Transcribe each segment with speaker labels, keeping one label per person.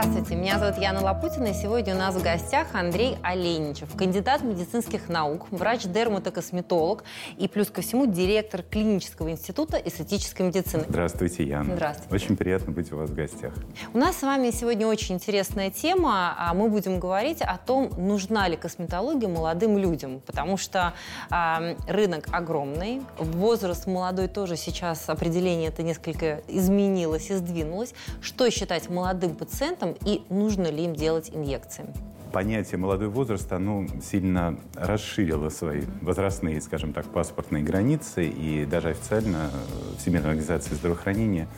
Speaker 1: Здравствуйте, меня зовут Яна Лапутина, и сегодня у нас в гостях Андрей Оленичев, кандидат медицинских наук, врач-дерматокосметолог и, плюс ко всему, директор клинического института эстетической медицины.
Speaker 2: Здравствуйте, Яна.
Speaker 1: Здравствуйте.
Speaker 2: Очень приятно быть у вас в гостях.
Speaker 1: У нас с вами сегодня очень интересная тема. а Мы будем говорить о том, нужна ли косметология молодым людям, потому что э, рынок огромный, возраст молодой тоже сейчас определение это несколько изменилось и сдвинулось. Что считать молодым пациентом и нужно ли им делать инъекции?
Speaker 2: Понятие молодой возраст, оно сильно расширило свои возрастные, скажем так, паспортные границы, и даже официально Всемирная организация здравоохранения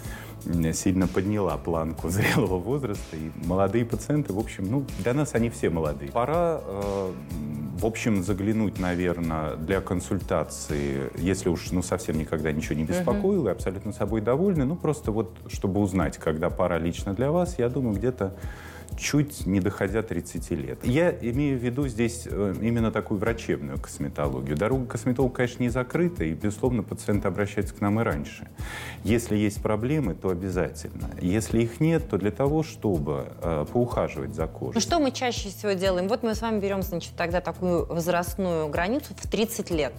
Speaker 2: сильно подняла планку зрелого возраста, и молодые пациенты, в общем, ну, для нас они все молодые. Пора, э, в общем, заглянуть, наверное, для консультации, если уж, ну, совсем никогда ничего не беспокоило, и абсолютно собой довольны, ну, просто вот, чтобы узнать, когда пора лично для вас, я думаю, где-то чуть не доходя 30 лет. Я имею в виду здесь э, именно такую врачебную косметологию. Дорога к косметологу, конечно, не закрыта, и, безусловно, пациенты обращаются к нам и раньше. Если есть проблемы, то обязательно. Если их нет, то для того, чтобы э, поухаживать за кожей.
Speaker 1: Ну, что мы чаще всего делаем? Вот мы с вами берем, значит, тогда такую возрастную границу в 30 лет.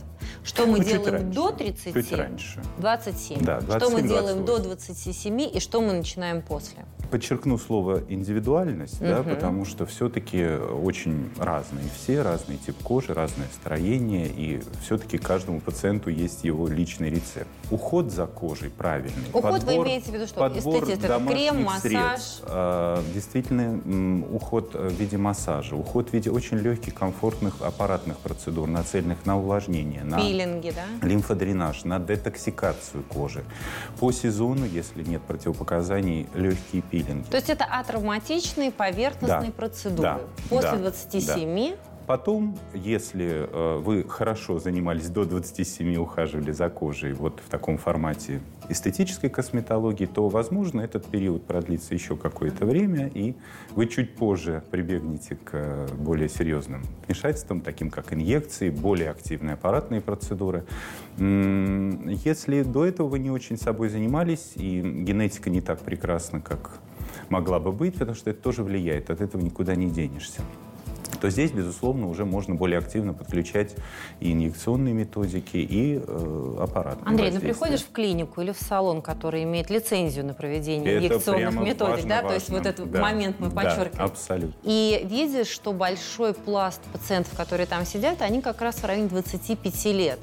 Speaker 1: Что мы
Speaker 2: Ну,
Speaker 1: делаем
Speaker 2: раньше.
Speaker 1: до 30?
Speaker 2: Чуть раньше.
Speaker 1: 27.
Speaker 2: Да,
Speaker 1: что мы
Speaker 2: 27,
Speaker 1: делаем до
Speaker 2: 28.
Speaker 1: 27 и что мы начинаем после?
Speaker 2: Подчеркну слово индивидуальность, да, потому что все-таки очень разные все, разный тип кожи, разное строение, и все-таки каждому пациенту есть его личный рецепт. Уход за кожей правильный.
Speaker 1: Уход вы имеете в виду что?
Speaker 2: Подбор
Speaker 1: это крем, массаж?
Speaker 2: средств. А, Действительно, м, уход э, в виде массажа, уход в виде очень легких, комфортных аппаратных процедур, нацеленных на увлажнение, на
Speaker 1: Пилинги, да?
Speaker 2: лимфодренаж, на детоксикацию кожи. По сезону, если нет противопоказаний, легкие пилинги.
Speaker 1: То есть это атравматичные поверхностные
Speaker 2: Да.
Speaker 1: процедуры.
Speaker 2: Да.
Speaker 1: После
Speaker 2: Да.
Speaker 1: 27
Speaker 2: Потом, если э, вы хорошо занимались до 27, ухаживали за кожей вот в таком формате эстетической косметологии, то, возможно, этот период продлится еще какое-то время, и вы чуть позже прибегнете к э, более серьезным вмешательствам, таким как инъекции, более активные аппаратные процедуры. Если до этого вы не очень собой занимались, и генетика не так прекрасна, как могла бы быть, потому что это тоже влияет, от этого никуда не денешься то здесь, безусловно, уже можно более активно подключать и инъекционные методики, и э, аппаратные
Speaker 1: Андрей, ну приходишь в клинику или в салон, который имеет лицензию на проведение
Speaker 2: Это
Speaker 1: инъекционных методик,
Speaker 2: важно,
Speaker 1: да, то есть
Speaker 2: важно.
Speaker 1: вот этот
Speaker 2: Да,
Speaker 1: момент мы
Speaker 2: да,
Speaker 1: подчеркиваем.
Speaker 2: абсолютно.
Speaker 1: И видишь, что большой пласт пациентов, которые там сидят, они как раз в районе 25 лет.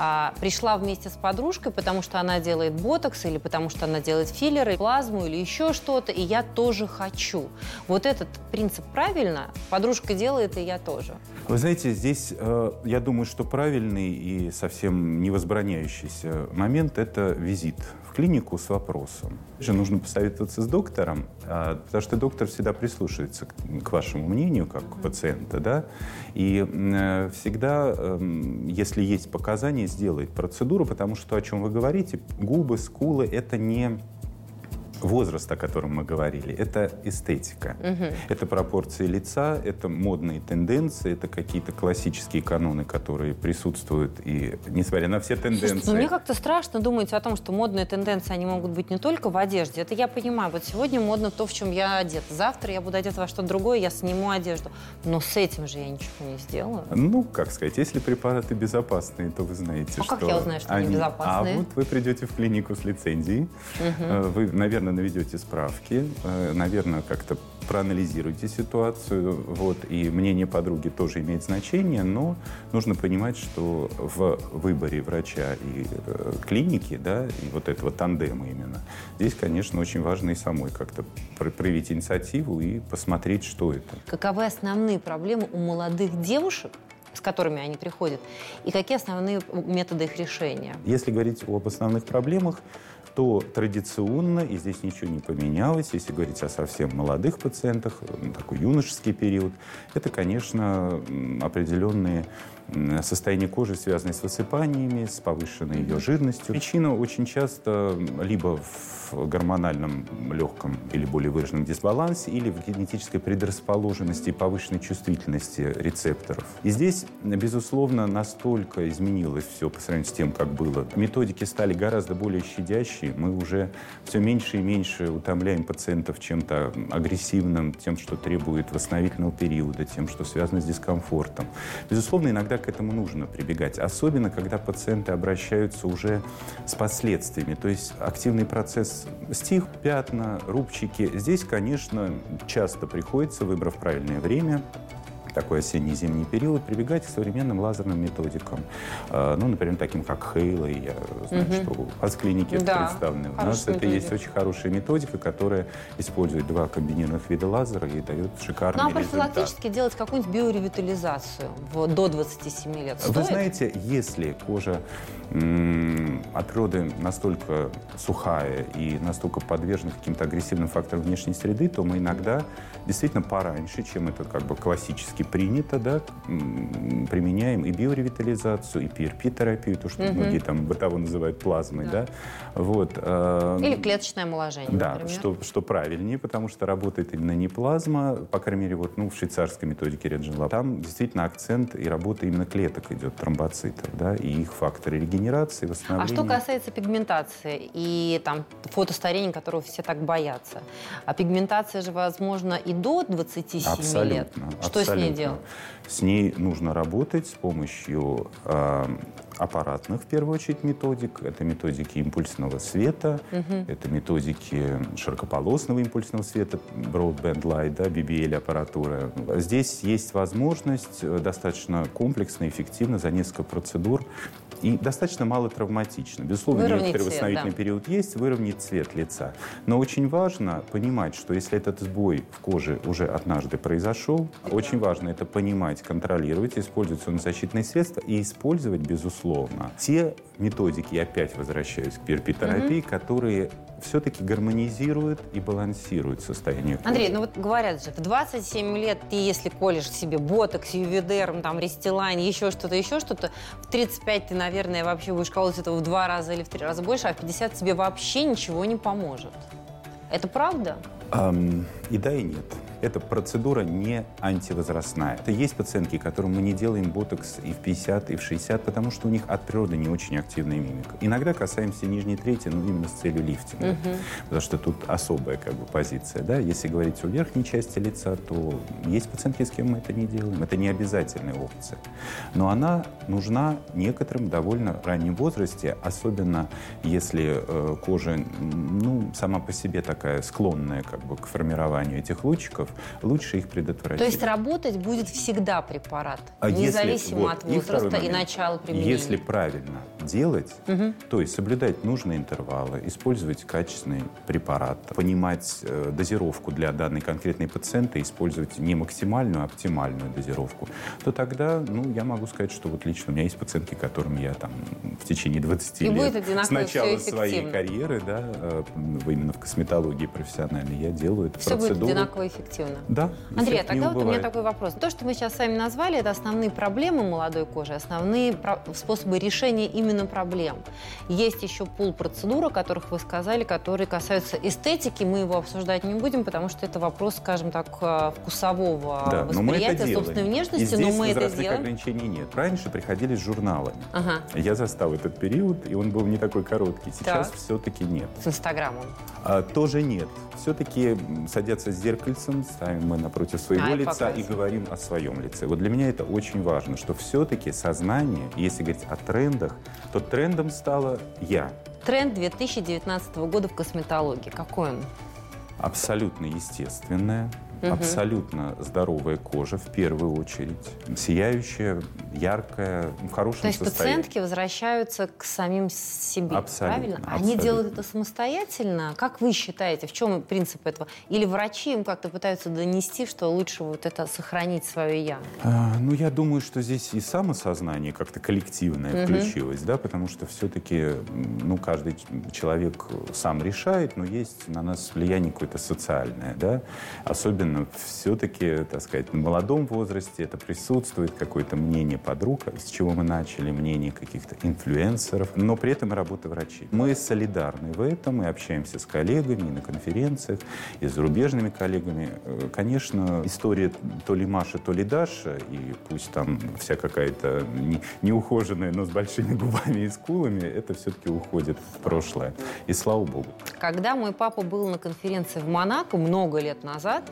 Speaker 1: А, пришла вместе с подружкой, потому что она делает ботокс, или потому что она делает филлеры, плазму, или еще что-то, и я тоже хочу. Вот этот принцип правильно, подружка делает, и я тоже.
Speaker 2: Вы знаете, здесь, э, я думаю, что правильный и совсем не возбраняющийся момент – это визит в клинику с вопросом. Же нужно посоветоваться с доктором, а, потому что доктор всегда прислушивается к, вашему мнению, как у пациента, да, и э, всегда, эм, если есть показания, сделает процедуру, потому что, о чем вы говорите, губы, скулы – это не возраст, о котором мы говорили, это эстетика. Это пропорции лица, это модные тенденции, это какие-то классические каноны, которые присутствуют. И несмотря на все тенденции...
Speaker 1: Слушайте, ну мне как-то страшно думать о том, что модные тенденции, они могут быть не только в одежде. Это я понимаю. Вот сегодня модно то, в чем я одета. Завтра я буду одета во что-то другое, я сниму одежду. Но с этим же я ничего не сделаю.
Speaker 2: Ну, как сказать, если препараты безопасные, то вы знаете,
Speaker 1: А
Speaker 2: что...
Speaker 1: как я узнаю, что они безопасные?
Speaker 2: А вот вы придете в клинику с лицензией, э, вы, наверное, наведете справки, э, наверное, как-то проанализируйте ситуацию, вот, и мнение подруги тоже имеет значение, но нужно понимать, что в выборе врача и э, клиники, да, и вот этого тандема именно, здесь, конечно, очень важно и самой как-то про- проявить инициативу и посмотреть, что это.
Speaker 1: Каковы основные проблемы у молодых девушек, с которыми они приходят, и какие основные методы их решения?
Speaker 2: Если говорить об основных проблемах, то традиционно, и здесь ничего не поменялось, если говорить о совсем молодых пациентах, ну, такой юношеский период, это, конечно, определенные состояние кожи, связанное с высыпаниями, с повышенной ее жирностью. Причина очень часто либо в гормональном легком или более выраженном дисбалансе, или в генетической предрасположенности и повышенной чувствительности рецепторов. И здесь, безусловно, настолько изменилось все по сравнению с тем, как было. Методики стали гораздо более щадящие. Мы уже все меньше и меньше утомляем пациентов чем-то агрессивным, тем, что требует восстановительного периода, тем, что связано с дискомфортом. Безусловно, иногда к этому нужно прибегать. Особенно, когда пациенты обращаются уже с последствиями. То есть активный процесс стих, пятна, рубчики. Здесь, конечно, часто приходится, выбрав правильное время, такой осенне-зимний период, прибегать к современным лазерным методикам. А, ну, например, таким как Хейла, я знаю, угу. что у вас в клинике да, представлены. У нас методика. это есть очень хорошая методика, которая использует два комбинированных вида лазера и дает шикарный
Speaker 1: ну, а
Speaker 2: результат.
Speaker 1: профилактически делать какую-нибудь биоревитализацию в, до 27 лет стоит?
Speaker 2: Вы знаете, если кожа от природы настолько сухая и настолько подвержена каким-то агрессивным факторам внешней среды, то мы иногда действительно пораньше, чем это как бы классически принято, да, применяем и биоревитализацию, и PRP-терапию, то, что угу. многие там бытово называют плазмой, да. да? Вот,
Speaker 1: э, Или клеточное омоложение,
Speaker 2: Да, например. что, что правильнее, потому что работает именно не плазма, по крайней мере, вот, ну, в швейцарской методике Реджин Там действительно акцент и работа именно клеток идет, тромбоцитов, да, и их факторы регенерации регенерации, восстановления.
Speaker 1: А что касается пигментации и там фотостарения, которого все так боятся, а пигментация же возможно и до 27
Speaker 2: абсолютно,
Speaker 1: лет. Что
Speaker 2: абсолютно.
Speaker 1: с ней делать?
Speaker 2: С ней нужно работать с помощью э, аппаратных, в первую очередь, методик. Это методики импульсного света, угу. это методики широкополосного импульсного света, broadband light, да, BBL аппаратура. Здесь есть возможность э, достаточно комплексно, эффективно за несколько процедур и достаточно мало травматично. Безусловно, выровнять некоторый цвет, восстановительный да. период есть, выровнять цвет лица. Но очень важно понимать, что если этот сбой в коже уже однажды произошел, да. очень важно это понимать, контролировать, использовать солнцезащитные средства и использовать, безусловно. Те методики, я опять возвращаюсь к перпитерапии, угу. которые все-таки гармонизируют и балансируют состояние кожи.
Speaker 1: Андрей, ну вот говорят же, в 27 лет ты, если колешь себе ботокс, ювидерм, там, рестилайн, еще что-то, еще что-то, в 35 ты, наверное, вообще будешь колоть этого в два раза или в три раза больше, а в 50 тебе вообще ничего не поможет. Это правда?
Speaker 2: Um, и да, и нет. Эта процедура не антивозрастная. Это есть пациентки, которым мы не делаем ботокс и в 50, и в 60, потому что у них от природы не очень активная мимика. Иногда касаемся нижней трети, ну, именно с целью лифтинга. Угу. Потому что тут особая как бы позиция. Да? Если говорить о верхней части лица, то есть пациентки, с кем мы это не делаем. Это не обязательная опция. Но она нужна некоторым довольно раннем возрасте, особенно если э, кожа ну, сама по себе такая склонная как бы, к формированию этих лучиков, рисков, лучше их предотвратить.
Speaker 1: То есть работать будет всегда препарат, а независимо если, от возраста и, и начала применения?
Speaker 2: Если правильно делать, угу. то есть соблюдать нужные интервалы, использовать качественный препарат, понимать э, дозировку для данной конкретной пациента, использовать не максимальную, а оптимальную дозировку, то тогда, ну, я могу сказать, что вот лично у меня есть пациентки, которым я там в течение 20 и лет с начала своей карьеры, да, э, именно в косметологии профессиональной, я делаю эту
Speaker 1: Все
Speaker 2: процедуру.
Speaker 1: будет одинаково эффективно.
Speaker 2: Да.
Speaker 1: Андрей, а тогда вот у меня такой вопрос. То, что мы сейчас с вами назвали, это основные проблемы молодой кожи, основные способы решения именно проблем. Есть еще пул процедур, о которых вы сказали, которые касаются эстетики. Мы его обсуждать не будем, потому что это вопрос, скажем так, э, вкусового да, восприятия собственной внешности.
Speaker 2: И здесь
Speaker 1: но мы это
Speaker 2: делаем. ограничений нет. Раньше приходили с журналами. Ага. Я застал этот период, и он был не такой короткий. Сейчас так. все-таки нет.
Speaker 1: С Инстаграмом?
Speaker 2: А, тоже нет. Все-таки садятся с зеркальцем, ставим мы напротив своего а, лица и говорим о своем лице. Вот для меня это очень важно, что все-таки сознание, если говорить о трендах, то трендом стала я.
Speaker 1: Тренд 2019 года в косметологии. Какой он?
Speaker 2: Абсолютно естественное, Угу. Абсолютно здоровая кожа в первую очередь, сияющая, яркая, в хорошем
Speaker 1: То есть
Speaker 2: состоянии.
Speaker 1: пациентки возвращаются к самим себе,
Speaker 2: абсолютно,
Speaker 1: правильно?
Speaker 2: Абсолютно.
Speaker 1: Они делают это самостоятельно? Как вы считаете, в чем принцип этого? Или врачи им как-то пытаются донести, что лучше вот это сохранить свое «я»?
Speaker 2: А, ну, я думаю, что здесь и самосознание как-то коллективное угу. включилось, да, потому что все-таки, ну, каждый человек сам решает, но есть на нас влияние какое-то социальное, да, особенно естественно, все-таки, так сказать, в молодом возрасте это присутствует какое-то мнение подруг, с чего мы начали, мнение каких-то инфлюенсеров, но при этом и работа врачей. Мы солидарны в этом, мы общаемся с коллегами на конференциях, и с зарубежными коллегами. Э, конечно, история то ли Маша, то ли Даша, и пусть там вся какая-то неухоженная, но с большими губами и скулами, это все-таки уходит в прошлое. И слава богу.
Speaker 1: Когда мой папа был на конференции в Монако много лет назад,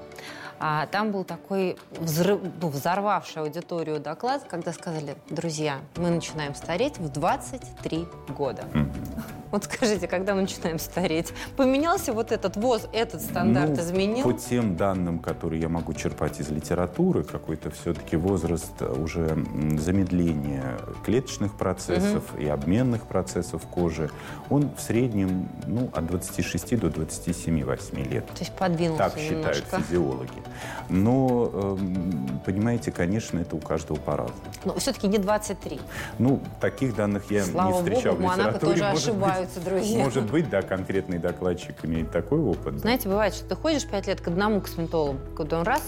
Speaker 1: а, там был такой взрыв, ну, взорвавший аудиторию доклад, когда сказали, друзья, мы начинаем стареть в 23 года. Mm-hmm. Вот скажите, когда мы начинаем стареть? Поменялся вот этот ВОЗ, этот стандарт ну, изменил?
Speaker 2: По тем данным, которые я могу черпать из литературы, какой-то все-таки возраст уже замедления клеточных процессов угу. и обменных процессов кожи, он в среднем ну, от 26 до 27-8 лет.
Speaker 1: То есть подвинулся
Speaker 2: Так считают немножко. физиологи. Но, эм, понимаете, конечно, это у каждого по-разному.
Speaker 1: Но все-таки не 23.
Speaker 2: Ну, таких данных я Слава не встречал
Speaker 1: Богу,
Speaker 2: в литературе.
Speaker 1: тоже ошибаются, друзья.
Speaker 2: Может быть, да, конкретный докладчик имеет такой опыт.
Speaker 1: Знаете, бывает, что ты ходишь пять лет к одному косметологу, когда он раз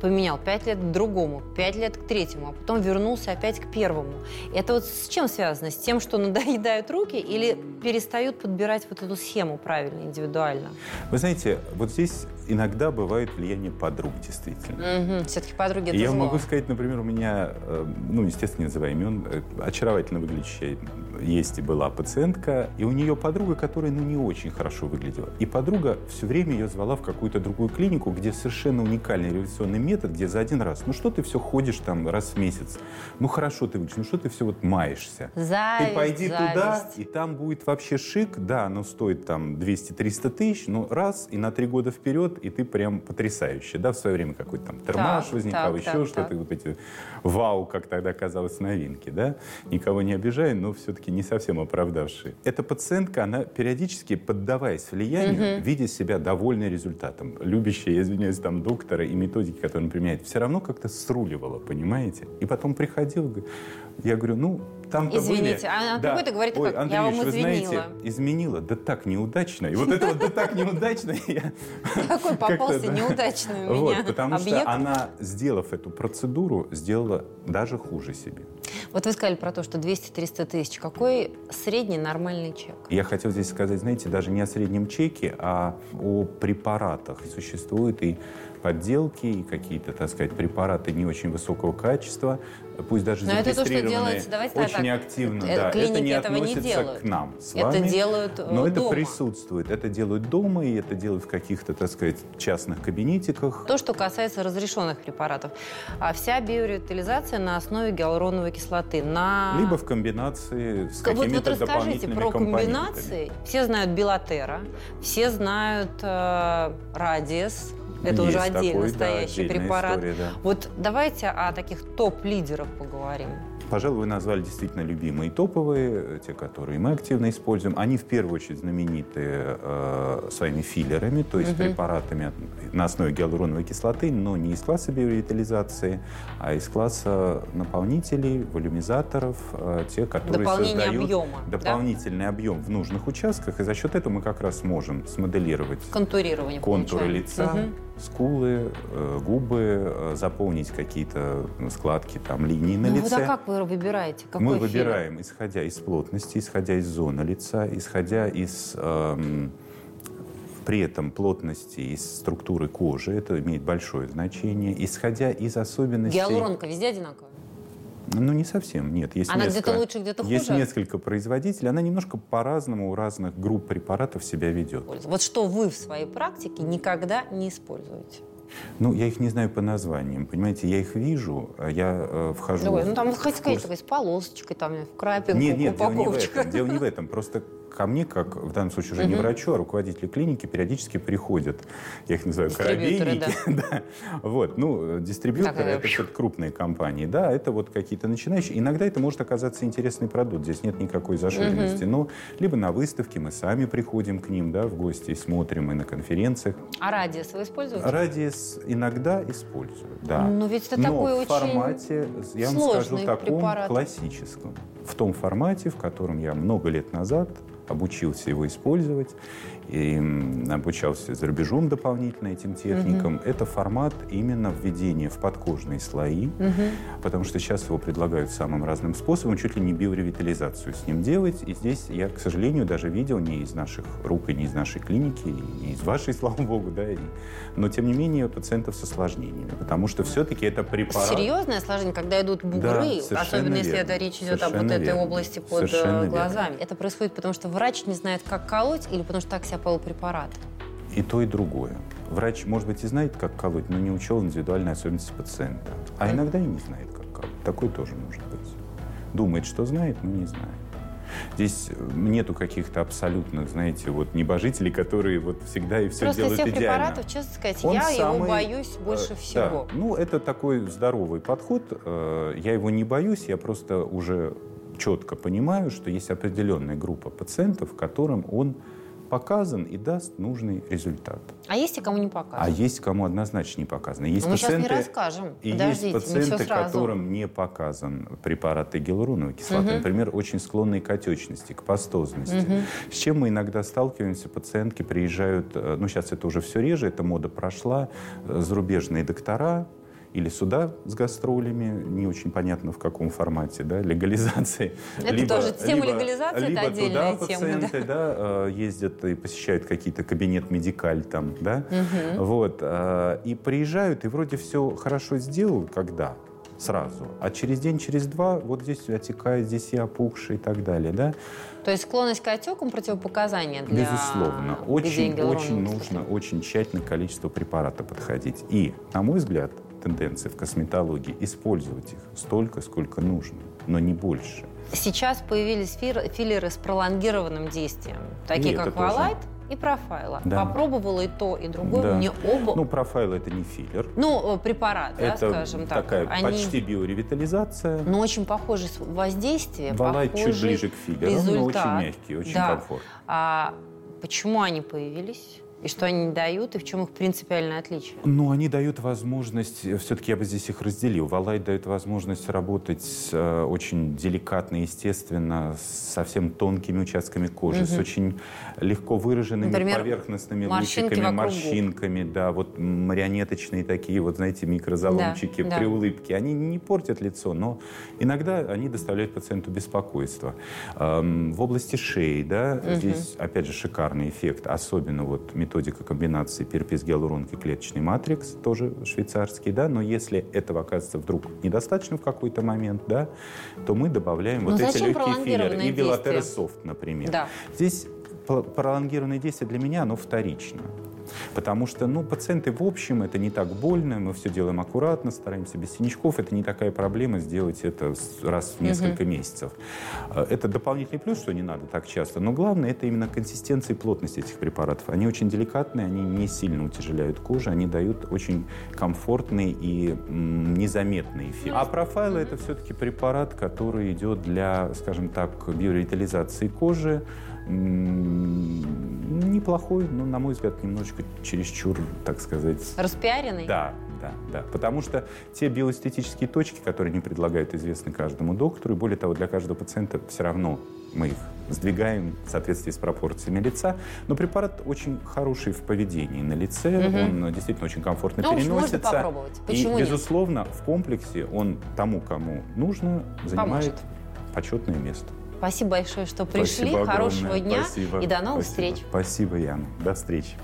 Speaker 1: поменял, пять лет к другому, пять лет к третьему, а потом вернулся опять к первому. Это вот с чем связано? С тем, что надоедают руки или перестают подбирать вот эту схему правильно, индивидуально?
Speaker 2: Вы знаете, вот здесь иногда бывает влияние подруг, действительно.
Speaker 1: Угу, все-таки подруги это
Speaker 2: Я
Speaker 1: зло.
Speaker 2: могу сказать, например, у меня, э, ну, естественно, не называя имен, э, очаровательно выглядящая есть и была пациентка, и у нее подруга, которая, ну, не очень хорошо выглядела. И подруга все время ее звала в какую-то другую клинику, где совершенно уникальный революционный метод, где за один раз, ну, что ты все ходишь там раз в месяц? Ну, хорошо ты выглядишь, ну, что ты все вот маешься?
Speaker 1: Зависть,
Speaker 2: ты пойди
Speaker 1: зависть.
Speaker 2: туда, и там будет вообще шик, да, оно стоит там 200-300 тысяч, ну, раз, и на три года вперед, и ты прям потрясающий, да, в свое время какой-то там термаш так, возникал, так, еще что-то, вот эти вау, как тогда казалось, новинки, да, никого не обижая, но все-таки не совсем оправдавшие. Эта пациентка, она периодически, поддаваясь влиянию, угу. видя себя довольной результатом, любящая, я извиняюсь, там, доктора и методики, которые он применяет, все равно как-то сруливала, понимаете? И потом приходил, я говорю, ну, там
Speaker 1: Извините,
Speaker 2: были...
Speaker 1: а да. какой-то говорит, Ой, как, Андрей, я вам
Speaker 2: вы
Speaker 1: извинила.
Speaker 2: знаете, изменила, да так неудачно. И вот это вот да так неудачно я...
Speaker 1: Какой попался неудачный у меня
Speaker 2: Вот, потому что она, сделав эту процедуру, сделала даже хуже себе.
Speaker 1: Вот вы сказали про то, что 200-300 тысяч. Какой средний нормальный чек?
Speaker 2: Я хотел здесь сказать, знаете, даже не о среднем чеке, а о препаратах. Существует и подделки, и какие-то, так сказать, препараты не очень высокого качества, пусть даже Но это то, что очень так, активно. Это, да, это не этого относится не делают. к нам с вами.
Speaker 1: Это делают
Speaker 2: э, Но
Speaker 1: дома.
Speaker 2: это присутствует. Это делают дома, и это делают в каких-то, так сказать, частных кабинетиках.
Speaker 1: То, что касается разрешенных препаратов. А вся биоревитализация на основе гиалуроновой кислоты. На...
Speaker 2: Либо в комбинации с какими-то вот, вот
Speaker 1: расскажите про комбинации. Все знают Билатера, все знают э, Радиес, это Есть уже отдельно такой, стоящий да, препарат. История, да. Вот давайте о таких топ-лидерах поговорим.
Speaker 2: Пожалуй, вы назвали действительно любимые топовые, те, которые мы активно используем. Они в первую очередь знамениты э, своими филлерами, то есть угу. препаратами на основе гиалуроновой кислоты, но не из класса биоревитализации, а из класса наполнителей, волюмизаторов, э, те, которые создают
Speaker 1: объема,
Speaker 2: дополнительный
Speaker 1: да?
Speaker 2: объем в нужных участках, и за счет этого мы как раз можем смоделировать
Speaker 1: контурирование
Speaker 2: контуры получаем. лица. Угу скулы, э, губы, э, заполнить какие-то складки, там, линии на ну, лице.
Speaker 1: Вот, а как вы выбираете? Какой
Speaker 2: Мы
Speaker 1: фильм?
Speaker 2: выбираем, исходя из плотности, исходя из зоны лица, исходя из... Эм, при этом плотности и структуры кожи, это имеет большое значение, исходя из особенностей...
Speaker 1: Гиалуронка везде одинаковая?
Speaker 2: Ну, не совсем, нет. Есть
Speaker 1: она
Speaker 2: несколько,
Speaker 1: где-то лучше, где-то хуже?
Speaker 2: Есть несколько производителей. Она немножко по-разному у разных групп препаратов себя ведет.
Speaker 1: Вот что вы в своей практике никогда не используете?
Speaker 2: Ну, я их не знаю по названиям, понимаете, я их вижу, а я э, вхожу...
Speaker 1: Другой, ну, там, хоть сказать, с полосочкой, там, в крапинку,
Speaker 2: Нет, нет, дело не в этом, дело не в этом. Просто ко мне, как в данном случае уже угу. не врачу, а руководители клиники периодически приходят, я их называю коробейники. Да. да. Вот, ну, дистрибьюторы, так, это крупные компании, да, это вот какие-то начинающие. Иногда это может оказаться интересный продукт, здесь нет никакой зашоренности, угу. но либо на выставке мы сами приходим к ним, да, в гости, смотрим и на конференциях.
Speaker 1: А радиус вы используете?
Speaker 2: Радиус иногда использую, да.
Speaker 1: Но ведь это но такой
Speaker 2: в формате, я вам скажу, таком препарат. классическом. В том формате, в котором я много лет назад обучился его использовать, и обучался за рубежом дополнительно этим техникам. Угу. Это формат именно введения в подкожные слои, угу. потому что сейчас его предлагают самым разным способом, чуть ли не биоревитализацию с ним делать. И здесь я, к сожалению, даже видел не из наших рук и не из нашей клиники, и не из вашей, слава богу, да, и, но тем не менее пациентов с осложнениями, потому что все-таки это препарат.
Speaker 1: Серьезное осложнение, когда идут бугры, да, особенно если верно. это речь идет совершенно об вот этой верно. области под совершенно э, глазами. Верно. Это происходит потому, что врач не знает, как колоть, или потому что так себя полупрепарат?
Speaker 2: И то, и другое. Врач, может быть, и знает, как колоть, но не учел индивидуальные особенности пациента. А иногда и не знает, как колоть. Такое тоже может быть. Думает, что знает, но не знает. Здесь нету каких-то абсолютных, знаете, вот небожителей, которые вот всегда и все
Speaker 1: Просто
Speaker 2: делают
Speaker 1: всех
Speaker 2: идеально.
Speaker 1: препаратов, честно сказать, Он я самый, его боюсь больше э, всего.
Speaker 2: Да. Ну, это такой здоровый подход. Э, я его не боюсь, я просто уже четко понимаю, что есть определенная группа пациентов, которым он показан и даст нужный результат.
Speaker 1: А есть и кому не показан?
Speaker 2: А есть кому однозначно не показан. Есть
Speaker 1: Мы пациенты, сейчас не расскажем.
Speaker 2: И Подождите, есть пациенты, которым не показан препарат гиалуроновой кислоты, угу. например, очень склонные к отечности, к пастозности. Угу. С чем мы иногда сталкиваемся, пациентки приезжают, э, ну сейчас это уже все реже, эта мода прошла, э, зарубежные доктора, или сюда с гастролями, не очень понятно в каком формате, да, легализации.
Speaker 1: Это либо, тоже тема либо, легализации,
Speaker 2: либо
Speaker 1: это отдельная
Speaker 2: туда тема. пациенты да. Да, э, ездят и посещают какие-то кабинет медикаль там, да, угу. вот, э, и приезжают, и вроде все хорошо сделал, когда? сразу. А через день, через два, вот здесь отекает, здесь и опухший и так далее, да?
Speaker 1: То есть склонность к отекам противопоказания для
Speaker 2: Безусловно. Очень, очень нужно, очень тщательно количество препарата подходить. И, на мой взгляд, тенденции в косметологии, использовать их столько, сколько нужно, но не больше.
Speaker 1: Сейчас появились филлеры с пролонгированным действием, такие и как Валайт и профайла. Да. Попробовала и то, и другое. Да. Мне оба...
Speaker 2: Ну, профайл это не филлер.
Speaker 1: Ну, э, препарат, это да, скажем так.
Speaker 2: такая Они... почти биоревитализация.
Speaker 1: Но очень похожее воздействие,
Speaker 2: Валайт чуть ближе к филлеру, результат. но очень мягкий, очень да. комфортный.
Speaker 1: А почему они появились? И что они дают, и в чем их принципиальное отличие?
Speaker 2: Ну, они дают возможность, все-таки я бы здесь их разделил. Валай дает возможность работать э, очень деликатно, естественно, с совсем тонкими участками кожи, угу. с очень легко выраженными Например, поверхностными лучиками, морщинками, да, вот марионеточные такие, вот знаете, микрозаломчики да, при да. улыбке. Они не портят лицо, но иногда они доставляют пациенту беспокойство. Эм, в области шеи, да, угу. здесь, опять же, шикарный эффект, особенно вот методика комбинации перпис гиалуронки клеточный матрикс, тоже швейцарский, да, но если этого оказывается вдруг недостаточно в какой-то момент, да, то мы добавляем но вот эти легкие филлеры. И Велотересофт, например. Да. Здесь пролонгированное действие для меня, оно вторично. Потому что, ну, пациенты в общем, это не так больно, мы все делаем аккуратно, стараемся без синячков, это не такая проблема сделать это раз в несколько угу. месяцев. А, это дополнительный плюс, что не надо так часто, но главное это именно консистенция и плотность этих препаратов. Они очень деликатные, они не сильно утяжеляют кожу, они дают очень комфортный и незаметный эффект. А профайлы это все-таки препарат, который идет для, скажем так, биоревитализации кожи, неплохой, но, на мой взгляд, немножечко чересчур, так сказать...
Speaker 1: Распиаренный?
Speaker 2: Да, да, да. Потому что те биоэстетические точки, которые не предлагают, известны каждому доктору, и более того, для каждого пациента все равно мы их сдвигаем в соответствии с пропорциями лица. Но препарат очень хороший в поведении на лице, угу. он действительно очень комфортно ну, переносится. Можно
Speaker 1: попробовать. Почему
Speaker 2: и, безусловно, в комплексе он тому, кому нужно, занимает Поможет. почетное место.
Speaker 1: Спасибо большое, что пришли. Спасибо Хорошего дня
Speaker 2: Спасибо.
Speaker 1: и до новых
Speaker 2: Спасибо.
Speaker 1: встреч.
Speaker 2: Спасибо, Яна. До встречи.